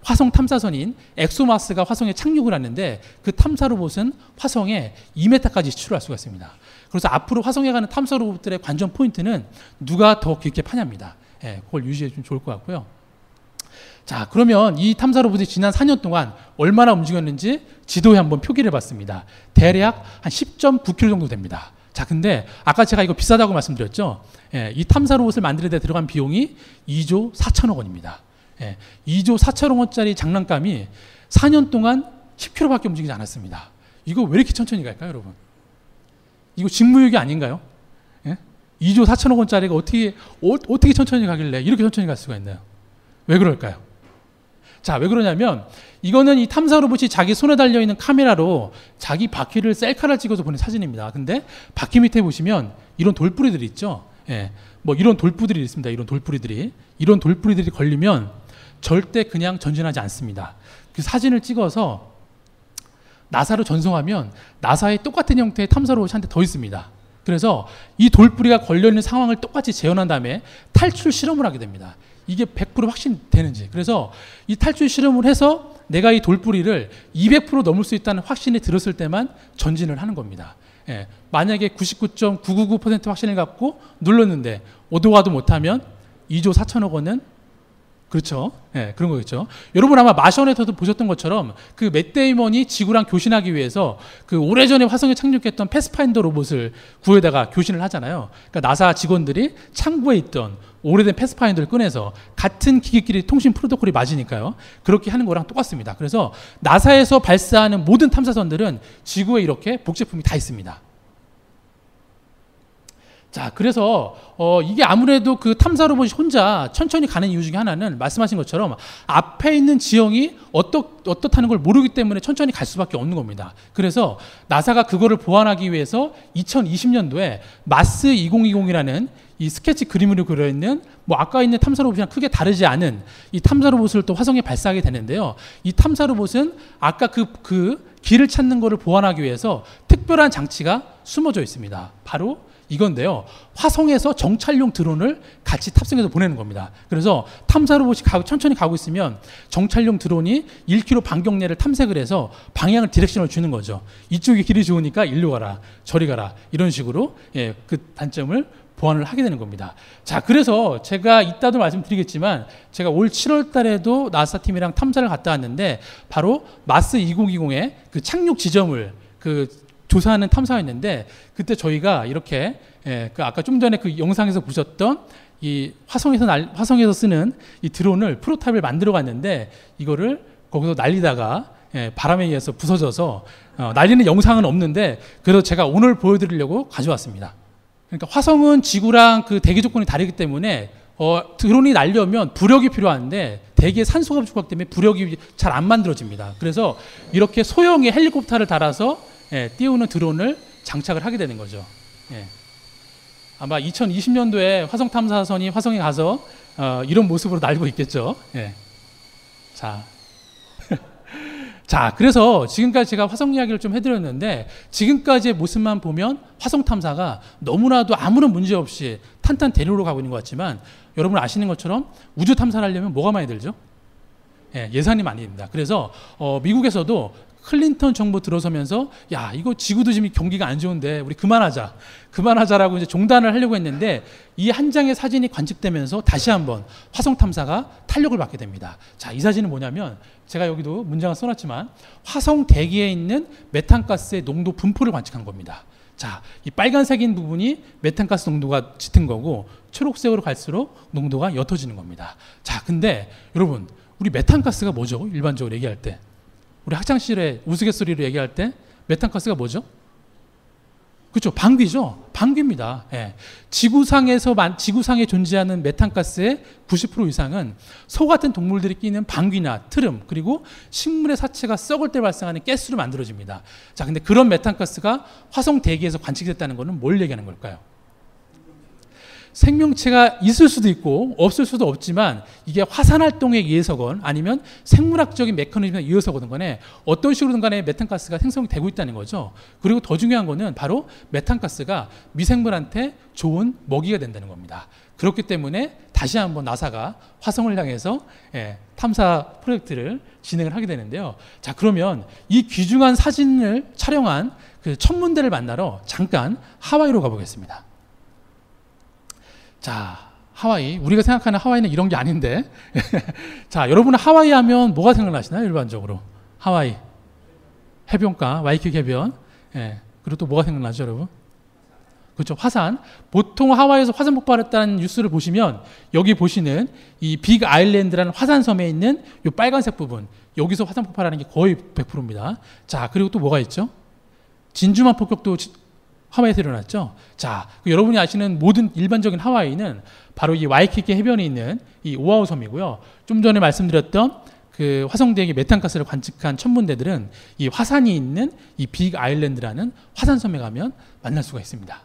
화성 탐사선인 엑소마스가 화성에 착륙을 하는데 그 탐사 로봇은 화성에 2m까지 추출할 수가 있습니다. 그래서 앞으로 화성에 가는 탐사 로봇들의 관전 포인트는 누가 더 깊게 파냐입니다. 예, 그걸 유의해 주면 좋을 것 같고요. 자, 그러면 이 탐사 로봇이 지난 4년 동안 얼마나 움직였는지 지도에 한번 표기를 해 봤습니다. 대략 한 10.9km 정도 됩니다. 자, 근데 아까 제가 이거 비싸다고 말씀드렸죠? 예, 이 탐사 로봇을 만드는 데 들어간 비용이 2조 4천억 원입니다. 예, 2조 4천억 원짜리 장난감이 4년 동안 10km밖에 움직이지 않았습니다. 이거 왜 이렇게 천천히 갈까요, 여러분? 이거 직무유기 아닌가요? 예? 2조 4천억 원짜리가 어떻게 어, 어떻게 천천히 가길래 이렇게 천천히 갈 수가 있나요? 왜 그럴까요? 자, 왜 그러냐면 이거는 이 탐사 로봇이 자기 손에 달려 있는 카메라로 자기 바퀴를 셀카를 찍어서 보낸 사진입니다. 근데 바퀴 밑에 보시면 이런 돌뿌리들이 있죠. 예. 뭐 이런 돌뿌리들이 있습니다. 이런 돌뿌리들이 이런 돌뿌리들이 걸리면 절대 그냥 전진하지 않습니다. 그 사진을 찍어서 나사로 전송하면 나사의 똑같은 형태의 탐사 로봇이 한 대 더 있습니다. 그래서 이 돌뿌리가 걸려 있는 상황을 똑같이 재현한 다음에 탈출 실험을 하게 됩니다. 이게 100% 확신되는지. 그래서 이 탈출 실험을 해서 내가 이 돌뿌리를 200% 넘을 수 있다는 확신이 들었을 때만 전진을 하는 겁니다. 예, 만약에 99.999% 확신을 갖고 눌렀는데 오도 가도 못하면 2조 4천억 원은 그렇죠. 예, 그런 거겠죠. 여러분 아마 마션에서도 보셨던 것처럼 그 맷데이먼이 지구랑 교신하기 위해서 그 오래전에 화성에 착륙했던 패스파인더 로봇을 구해다가 교신을 하잖아요. 그러니까 나사 직원들이 창고에 있던 오래된 패스파인더를 꺼내서 같은 기기끼리 통신 프로토콜이 맞으니까요. 그렇게 하는 거랑 똑같습니다. 그래서 나사에서 발사하는 모든 탐사선들은 지구에 이렇게 복제품이 다 있습니다. 자, 그래서 어, 이게 아무래도 그 탐사 로봇이 혼자 천천히 가는 이유 중에 하나는 말씀하신 것처럼 앞에 있는 지형이 어떻, 어떻다는 걸 모르기 때문에 천천히 갈 수밖에 없는 겁니다. 그래서 나사가 그거를 보완하기 위해서 2020년도에 마스 2020이라는 이 스케치 그림으로 그려 있는 뭐 아까 있는 탐사 로봇이랑 크게 다르지 않은 이 탐사 로봇을 또 화성에 발사하게 되는데요. 이 탐사 로봇은 아까 그, 그 길을 찾는 것을 보완하기 위해서 특별한 장치가 숨어져 있습니다. 바로 이건데요. 화성에서 정찰용 드론을 같이 탑승해서 보내는 겁니다. 그래서 탐사 로봇이 가고, 천천히 가고 있으면 정찰용 드론이 1km 반경 내를 탐색을 해서 방향을 디렉션을 주는 거죠. 이쪽이 길이 좋으니까 일로 가라, 저리 가라 이런 식으로 예, 그 단점을 보완을 하게 되는 겁니다. 자, 그래서 제가 이따도 말씀드리겠지만 제가 올 7월 달에도 나사 팀이랑 탐사를 갔다 왔는데 바로 마스 2020의 그 착륙 지점을 그 조사하는 탐사였는데 그때 저희가 이렇게 예, 그 아까 좀 전에 그 영상에서 보셨던 이 화성에서 날, 화성에서 쓰는 이 드론을 프로타입을 만들어 갔는데 이거를 거기서 날리다가 예, 바람에 의해서 부서져서 어, 날리는 영상은 없는데 그래서 제가 오늘 보여드리려고 가져왔습니다. 그러니까 화성은 지구랑 그 대기 조건이 다르기 때문에 어, 드론이 날려면 부력이 필요한데 대기의 산소가 부족 때문에 부력이 잘 안 만들어집니다. 그래서 이렇게 소형의 헬리콥터를 달아서 예, 띄우는 드론을 장착을 하게 되는 거죠. 예. 아마 2020년도에 화성 탐사선이 화성에 가서 어, 이런 모습으로 날고 있겠죠. 예. 자. 자, 그래서 지금까지 제가 화성 이야기를 좀 해드렸는데 지금까지의 모습만 보면 화성 탐사가 너무나도 아무런 문제 없이 탄탄 대륙으로 가고 있는 것 같지만 여러분 아시는 것처럼 우주 탐사를 하려면 뭐가 많이 들죠? 예, 예산이 많이 듭니다. 그래서 어, 미국에서도 클린턴 정부 들어서면서 야 이거 지구도 지금 경기가 안 좋은데 우리 그만하자 그만하자라고 이제 중단을 하려고 했는데 이 한 장의 사진이 관측되면서 다시 한번 화성 탐사가 탄력을 받게 됩니다. 자 이 사진은 뭐냐면 제가 여기도 문장을 써놨지만 화성 대기에 있는 메탄가스의 농도 분포를 관측한 겁니다. 자, 이 빨간색인 부분이 메탄가스 농도가 짙은 거고 초록색으로 갈수록 농도가 옅어지는 겁니다. 자, 근데 여러분 우리 메탄가스가 뭐죠? 일반적으로 얘기할 때 우리 학창시절에 우스갯소리로 얘기할 때 메탄가스가 뭐죠? 그렇죠. 방귀죠. 방귀입니다. 예. 지구상에서 지구상에 존재하는 메탄가스의 90% 이상은 소 같은 동물들이 끼는 방귀나 트름 그리고 식물의 사체가 썩을 때 발생하는 가스로 만들어집니다. 자, 근데 그런 메탄가스가 화성 대기에서 관측됐다는 것은 뭘 얘기하는 걸까요? 생명체가 있을 수도 있고 없을 수도 없지만 이게 화산 활동에 의해서건 아니면 생물학적인 메커니즘에 의해서거든 간에 어떤 식으로든 간에 메탄가스가 생성이 되고 있다는 거죠. 그리고 더 중요한 거는 바로 메탄가스가 미생물한테 좋은 먹이가 된다는 겁니다. 그렇기 때문에 다시 한번 나사가 화성을 향해서 예, 탐사 프로젝트를 진행을 하게 되는데요. 자, 그러면 이 귀중한 사진을 촬영한 그 천문대를 만나러 잠깐 하와이로 가보겠습니다. 자, 하와이. 우리가 생각하는 하와이는 이런 게 아닌데. 자, 여러분은 하와이 하면 뭐가 생각나시나요? 일반적으로. 하와이. 해변가, 와이키키 해변. 예. 그리고 또 뭐가 생각나죠, 여러분? 그렇죠. 화산. 보통 하와이에서 화산 폭발했다는 뉴스를 보시면 여기 보시는 이 빅 아일랜드라는 화산 섬에 있는 이 빨간색 부분. 여기서 화산 폭발하는 게 거의 100%입니다. 자, 그리고 또 뭐가 있죠? 진주만 폭격도 하와이에서 일어났죠. 자, 그 여러분이 아시는 모든 일반적인 하와이는 바로 이 와이키키 해변에 있는 이 오아우 섬이고요. 좀 전에 말씀드렸던 그 화성대에게 메탄가스를 관측한 천문대들은 이 화산이 있는 이 빅 아일랜드라는 화산섬에 가면 만날 수가 있습니다.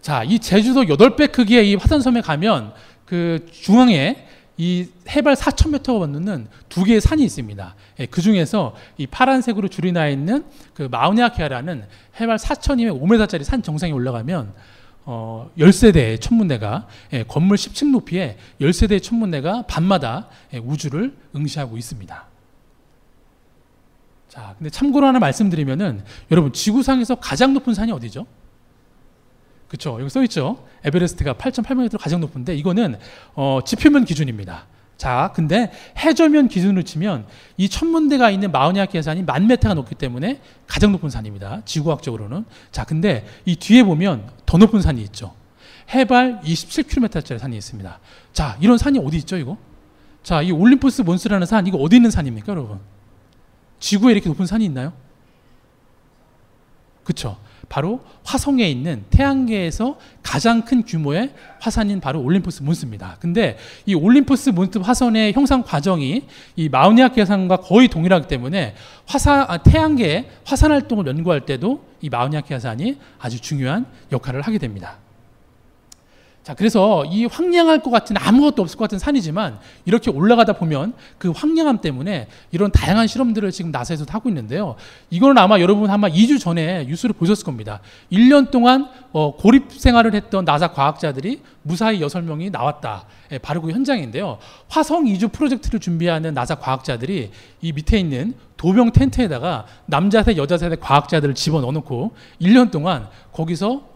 자, 이 제주도 8배 크기의 이 화산섬에 가면 그 중앙에 이 해발 4,000m가 넘는 두 개의 산이 있습니다. 예, 그 중에서 이 파란색으로 줄이 나 있는 그 마우니아케아라는 해발 4,205m짜리 산 정상에 올라가면 어, 10세대의 천문대가 예, 건물 10층 높이에 10세대의 천문대가 밤마다 예, 우주를 응시하고 있습니다. 자, 근데 참고로 하나 말씀드리면은 여러분 지구상에서 가장 높은 산이 어디죠? 그렇죠. 여기 써 있죠. 에베레스트가 8.8m 가장 높은데 이거는 어, 지표면 기준입니다. 자, 근데 해저면 기준으로 치면 이 천문대가 있는 마우나케아 해산이 만 메타가 높기 때문에 가장 높은 산입니다. 지구학적으로는. 자, 근데 이 뒤에 보면 더 높은 산이 있죠. 해발 27km짜리 산이 있습니다. 자, 이런 산이 어디 있죠, 이거? 자, 이 올림푸스 몬스라는 산, 이거 어디 있는 산입니까, 여러분? 지구에 이렇게 높은 산이 있나요? 그쵸. 바로 화성에 있는 태양계에서 가장 큰 규모의 화산인 바로 올림푸스 몬스입니다. 근데 이 올림푸스 몬스 화산의 형성 과정이 이 마우나케아 화산과 거의 동일하기 때문에 화산 아, 태양계의 화산 활동을 연구할 때도 이 마우나케아 화산이 아주 중요한 역할을 하게 됩니다. 자, 그래서 이 황량할 것 같은 아무것도 없을 것 같은 산이지만 이렇게 올라가다 보면 그 황량함 때문에 이런 다양한 실험들을 지금 나사에서 하고 있는데요. 이거는 아마 여러분 아마 2주 전에 뉴스를 보셨을 겁니다. 1년 동안 어, 고립 생활을 했던 나사 과학자들이 무사히 6명이 나왔다. 예, 바로 그 현장인데요. 화성 이주 프로젝트를 준비하는 나사 과학자들이 이 밑에 있는 도병 텐트에다가 남자세 여자세대 과학자들을 집어넣어 놓고 1년 동안 거기서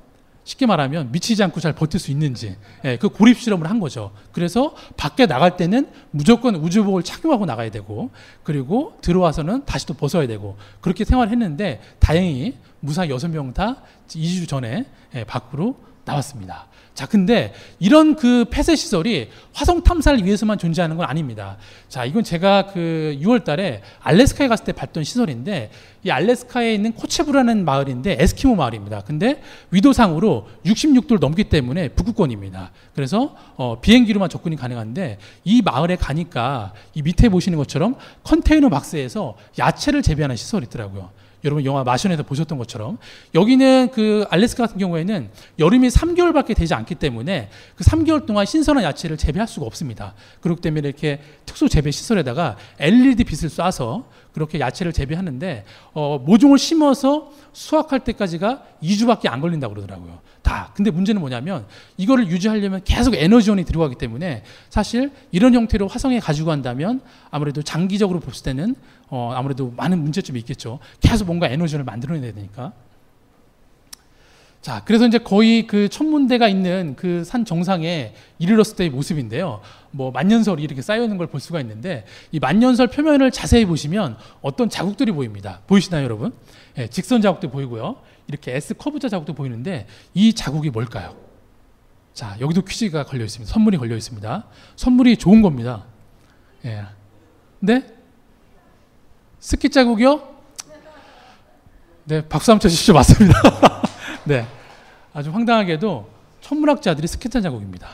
쉽게 말하면 미치지 않고 잘 버틸 수 있는지 예, 그 고립 실험을 한 거죠. 그래서 밖에 나갈 때는 무조건 우주복을 착용하고 나가야 되고 그리고 들어와서는 다시 또 벗어야 되고 그렇게 생활했는데 다행히 무사 여섯 명 다 2주 전에 예, 밖으로 나왔습니다. 자, 근데 이런 그 폐쇄 시설이 화성 탐사를 위해서만 존재하는 건 아닙니다. 자, 이건 제가 그 6월 달에 알래스카에 갔을 때 봤던 시설인데 이 알래스카에 있는 코체부라는 마을인데 에스키모 마을입니다. 근데 위도상으로 66도를 넘기 때문에 북극권입니다. 그래서 어, 비행기로만 접근이 가능한데 이 마을에 가니까 이 밑에 보시는 것처럼 컨테이너 박스에서 야채를 재배하는 시설이 있더라고요. 여러분 영화 마션에서 보셨던 것처럼 여기는 그 알래스카 같은 경우에는 여름이 3개월밖에 되지 않기 때문에 그 3개월 동안 신선한 야채를 재배할 수가 없습니다. 그렇기 때문에 이렇게 특수 재배 시설에다가 LED 빛을 쏴서 그렇게 야채를 재배하는데 어, 모종을 심어서 수확할 때까지가 2주밖에 안 걸린다고 그러더라고요. 다. 근데 문제는 뭐냐면 이거를 유지하려면 계속 에너지원이 들어가기 때문에 사실 이런 형태로 화성에 가지고 간다면 아무래도 장기적으로 봤을 때는 어, 아무래도 많은 문제점이 있겠죠. 계속 뭔가 에너지원을 만들어내야 되니까. 자, 그래서 이제 거의 그 천문대가 있는 그 산 정상에 이르렀을 때의 모습인데요. 뭐 만년설이 이렇게 쌓여 있는 걸 볼 수가 있는데 이 만년설 표면을 자세히 보시면 어떤 자국들이 보입니다. 보이시나요, 여러분? 예, 직선 자국도 보이고요. 이렇게 S 커브자 자국도 보이는데 이 자국이 뭘까요? 자, 여기도 퀴즈가 걸려 있습니다. 선물이 걸려 있습니다. 선물이 좋은 겁니다. 예. 네? 스키 자국이요? 네, 박수 한번 쳐주시죠. 맞습니다. 네. 아주 황당하게도 천문학자들이 스케탄 자국입니다.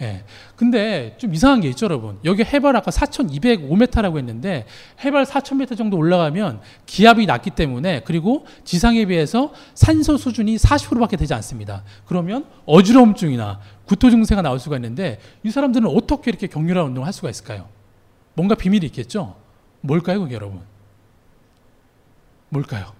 예. 근데 좀 이상한 게 있죠, 여러분. 여기 해발 아까 4,205m라고 했는데 해발 4,000m 정도 올라가면 기압이 낮기 때문에 그리고 지상에 비해서 산소 수준이 40%밖에 되지 않습니다. 그러면 어지러움증이나 구토 증세가 나올 수가 있는데 이 사람들은 어떻게 이렇게 격렬한 운동을 할 수가 있을까요? 뭔가 비밀이 있겠죠? 뭘까요, 그게 여러분? 뭘까요?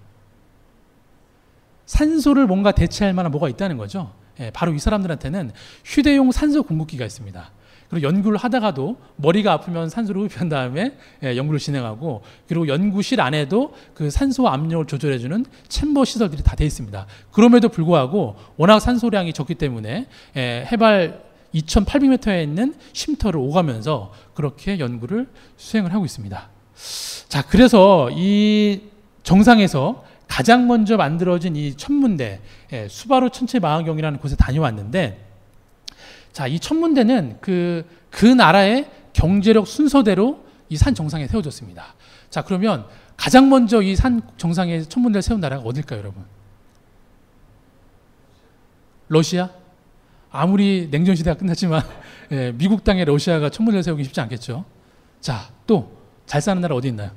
산소를 뭔가 대체할 만한 뭐가 있다는 거죠. 예, 바로 이 사람들한테는 휴대용 산소 공급기가 있습니다. 그리고 연구를 하다가도 머리가 아프면 산소를 흡입한 다음에 예, 연구를 진행하고 그리고 연구실 안에도 그 산소 압력을 조절해주는 챔버 시설들이 다 돼 있습니다. 그럼에도 불구하고 워낙 산소량이 적기 때문에 예, 해발 2,800m에 있는 쉼터를 오가면서 그렇게 연구를 수행을 하고 있습니다. 자, 그래서 이 정상에서 가장 먼저 만들어진 이 천문대 예, 수바루 천체 망원경이라는 곳에 다녀왔는데 자, 이 천문대는 그, 그 나라의 경제력 순서대로 이 산 정상에 세워졌습니다. 자, 그러면 가장 먼저 이 산 정상에 천문대를 세운 나라가 어딜까요, 여러분? 러시아? 아무리 냉전 시대가 끝났지만 예, 미국 땅에 러시아가 천문대를 세우기 쉽지 않겠죠. 자, 또 잘 사는 나라 어디 있나요?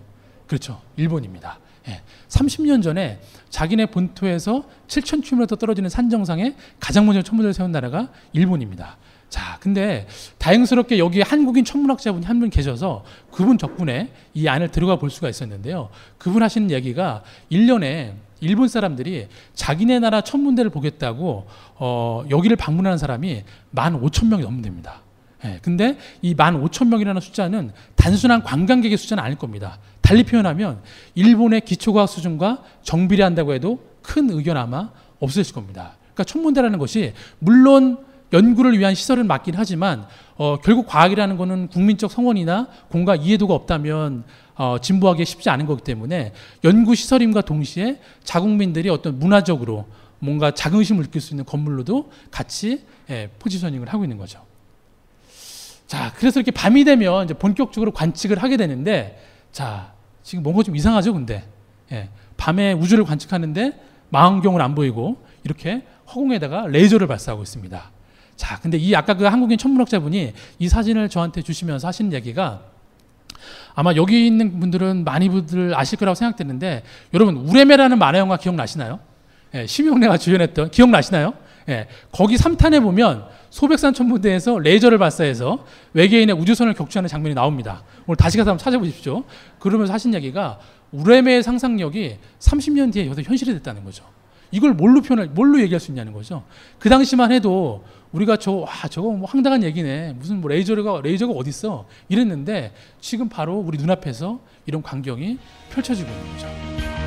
그렇죠. 일본입니다. 예, 30년 전에 자기네 본토에서 7,000km 떨어지는 산 정상에 가장 먼저 천문대를 세운 나라가 일본입니다. 자, 근데 다행스럽게 여기 한국인 천문학자분이 한 분 계셔서 그분 덕분에 이 안을 들어가 볼 수가 있었는데요. 그분 하시는 얘기가 1년에 일본 사람들이 자기네 나라 천문대를 보겠다고 어, 여기를 방문하는 사람이 15,000명이 넘는답니다. 예, 근데 이 15,000명이라는 숫자는 단순한 관광객의 숫자는 아닐 겁니다. 달리 표현하면 일본의 기초과학 수준과 정비례한다고 해도 큰 의견 아마 없으실 겁니다. 그러니까 천문대라는 것이 물론 연구를 위한 시설은 맞긴 하지만 어, 결국 과학이라는 것은 국민적 성원이나 공과 이해도가 없다면 어, 진보하기 쉽지 않은 거기 때문에 연구 시설임과 동시에 자국민들이 어떤 문화적으로 뭔가 자긍심을 느낄 수 있는 건물로도 같이 예, 포지셔닝을 하고 있는 거죠. 자, 그래서 이렇게 밤이 되면 이제 본격적으로 관측을 하게 되는데, 자, 지금 뭔가 좀 이상하죠, 근데. 예, 밤에 우주를 관측하는데 망원경을 안 보이고 이렇게 허공에다가 레이저를 발사하고 있습니다. 자, 근데 이 아까 그 한국인 천문학자분이 이 사진을 저한테 주시면서 하시는 얘기가 아마 여기 있는 분들은 많이 분들 아실 거라고 생각되는데 여러분 우레메라는 만화 영화 기억나시나요? 예, 심용래가 주연했던 기억나시나요? 예, 거기 3탄에 보면 소백산 천문대에서 레이저를 발사해서 외계인의 우주선을 격추하는 장면이 나옵니다. 오늘 다시 가서 한번 찾아보십시오. 그러면서 하신 얘기가 우레메의 상상력이 30년 뒤에 여기서 현실이 됐다는 거죠. 이걸 뭘로 표현할, 뭘로 얘기할 수 있냐는 거죠. 그 당시만 해도 우리가 저, 와, 저거 뭐 황당한 얘기네. 무슨 뭐 레이저가, 레이저가 어딨어. 이랬는데 지금 바로 우리 눈앞에서 이런 광경이 펼쳐지고 있는 거죠.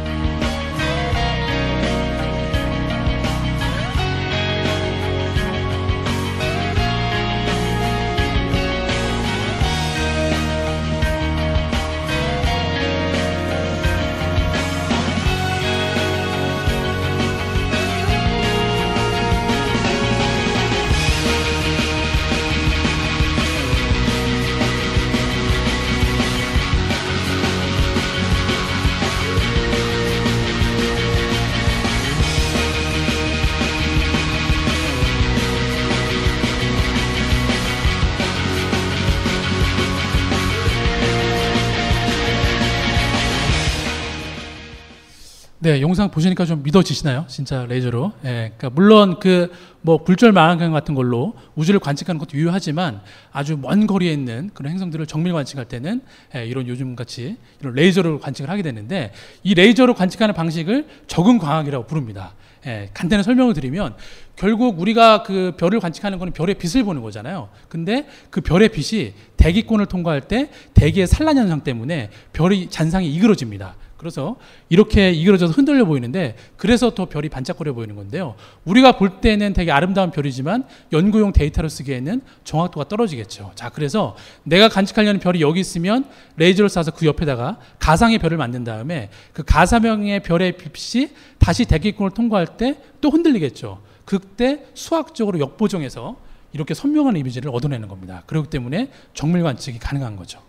네, 영상 보시니까 좀 믿어지시나요? 진짜 레이저로. 예, 그러니까 물론 그 뭐 굴절 망원경 같은 걸로 우주를 관측하는 것도 유효하지만 아주 먼 거리에 있는 그런 행성들을 정밀 관측할 때는 예, 이런 요즘 같이 이런 레이저로 관측을 하게 되는데 이 레이저로 관측하는 방식을 적응 광학이라고 부릅니다. 예, 간단히 설명을 드리면 결국 우리가 그 별을 관측하는 거는 별의 빛을 보는 거잖아요. 근데 그 별의 빛이 대기권을 통과할 때 대기의 산란 현상 때문에 별의 잔상이 이그러집니다. 그래서 이렇게 이그러져서 흔들려 보이는데 그래서 더 별이 반짝거려 보이는 건데요. 우리가 볼 때는 되게 아름다운 별이지만 연구용 데이터로 쓰기에는 정확도가 떨어지겠죠. 자, 그래서 내가 관측하려는 별이 여기 있으면 레이저를 쏴서 그 옆에다가 가상의 별을 만든 다음에 그 가사명의 별의 빛이 다시 대기권을 통과할 때 또 흔들리겠죠. 그때 수학적으로 역보정해서 이렇게 선명한 이미지를 얻어내는 겁니다. 그렇기 때문에 정밀 관측이 가능한 거죠.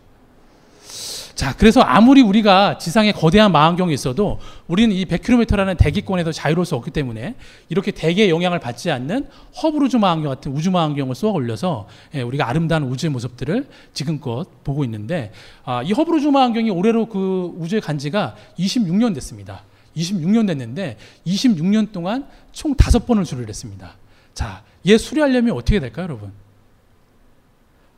자, 그래서 아무리 우리가 지상에 거대한 망원경이 있어도 우리는 이 100km라는 대기권에서 자유로울 수 없기 때문에 이렇게 대기의 영향을 받지 않는 허블 우주 망원경 같은 우주 망원경을 쏘아 올려서 예, 우리가 아름다운 우주의 모습들을 지금껏 보고 있는데 아, 이 허블 우주 망원경이 올해로 그 우주에 간 지가 26년 됐습니다. 26년 됐는데 26년 동안 총 다섯 번을 수리를 했습니다. 자, 얘 수리하려면 어떻게 될까요, 여러분?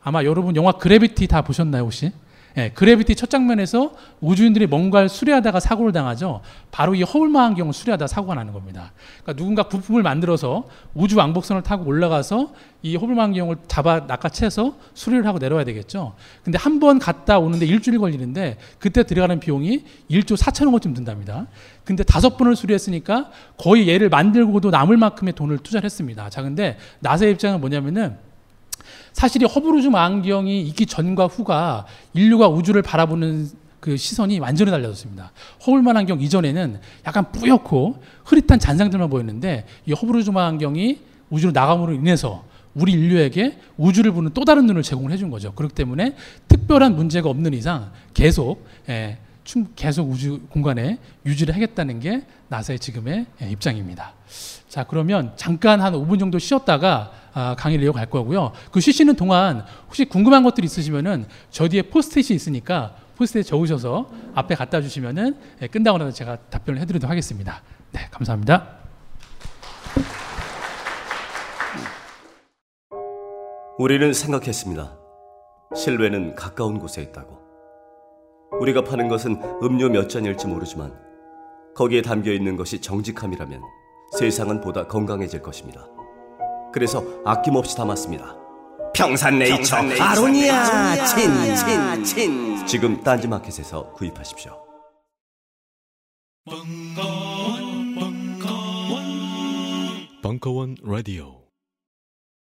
아마 여러분 영화 그래비티 다 보셨나요, 혹시? 예, 그래비티 첫 장면에서 우주인들이 뭔가를 수리하다가 사고를 당하죠. 바로 이 허울망원경을 수리하다 사고가 나는 겁니다. 그러니까 누군가 부품을 만들어서 우주 왕복선을 타고 올라가서 이 허울망원경을 잡아 낚아채서 수리를 하고 내려와야 되겠죠. 근데 한 번 갔다 오는데 일주일 걸리는데 그때 들어가는 비용이 1조 4천억 원쯤 든답니다. 근데 다섯 번을 수리했으니까 거의 얘를 만들고도 남을 만큼의 돈을 투자를 했습니다. 자, 근데 나사의 입장은 뭐냐면은 사실 이 허블 우주 망원경이 있기 전과 후가 인류가 우주를 바라보는 그 시선이 완전히 달라졌습니다. 허블 망원경 이전에는 약간 뿌옇고 흐릿한 잔상들만 보였는데 이 허블 우주 망원경이 우주로 나감으로 인해서 우리 인류에게 우주를 보는 또 다른 눈을 제공을 해준 거죠. 그렇기 때문에 특별한 문제가 없는 이상 계속 예, 충- 계속 우주 공간에 유지를 하겠다는 게 나사의 지금의 예, 입장입니다. 자 그러면 잠깐 한 5분 정도 쉬었다가 아, 강의를 이어갈 거고요. 그 쉬시는 동안 혹시 궁금한 것들 있으시면은 저 뒤에 포스트잇이 있으니까 포스트잇 적으셔서 앞에 갖다 주시면은 예, 끝나고 나서 제가 답변을 해드리도록 하겠습니다. 네 감사합니다. 우리는 생각했습니다. 실외는 가까운 곳에 있다고. 우리가 파는 것은 음료 몇 잔일지 모르지만 거기에 담겨 있는 것이 정직함이라면 세상은 보다 건강해질 것입니다. 그래서 아낌없이 담았습니다. 평산네이처. 아로니아. 친, 친, 친. 지금 딴지마켓에서 구입하십시오. 벙커원 라디오